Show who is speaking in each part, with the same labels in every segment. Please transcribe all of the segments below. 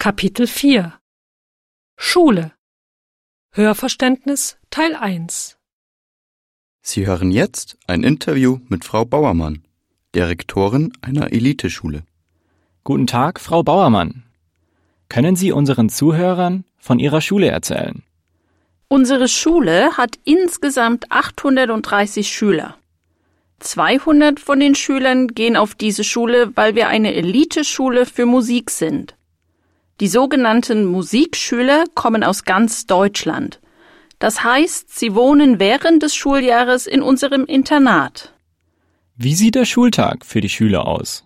Speaker 1: Kapitel 4 Schule Hörverständnis Teil 1
Speaker 2: Sie hören jetzt ein Interview mit Frau Bauermann, Direktorin einer Eliteschule.
Speaker 3: Guten Tag, Frau Bauermann. Können Sie unseren Zuhörern von Ihrer Schule erzählen?
Speaker 4: Unsere Schule hat insgesamt 830 Schüler. 200 von den Schülern gehen auf diese Schule, weil wir eine Eliteschule für Musik sind. Die sogenannten Musikschüler kommen aus ganz Deutschland. Das heißt, sie wohnen während des Schuljahres in unserem Internat.
Speaker 3: Wie sieht der Schultag für die Schüler aus?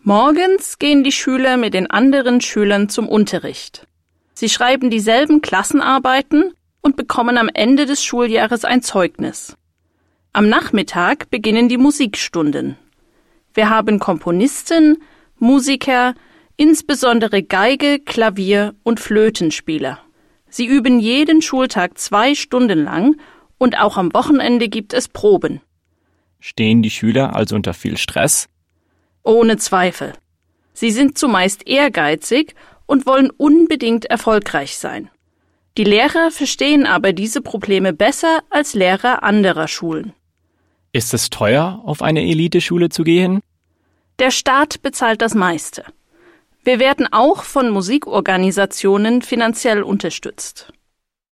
Speaker 4: Morgens gehen die Schüler mit den anderen Schülern zum Unterricht. Sie schreiben dieselben Klassenarbeiten und bekommen am Ende des Schuljahres ein Zeugnis. Am Nachmittag beginnen die Musikstunden. Wir haben Komponisten, Musiker, insbesondere Geige, Klavier und Flötenspieler. Sie üben jeden Schultag zwei Stunden lang und auch am Wochenende gibt es Proben.
Speaker 3: Stehen die Schüler also unter viel Stress?
Speaker 4: Ohne Zweifel. Sie sind zumeist ehrgeizig und wollen unbedingt erfolgreich sein. Die Lehrer verstehen aber diese Probleme besser als Lehrer anderer Schulen.
Speaker 3: Ist es teuer, auf eine Eliteschule zu gehen?
Speaker 4: Der Staat bezahlt das meiste. Wir werden auch von Musikorganisationen finanziell unterstützt.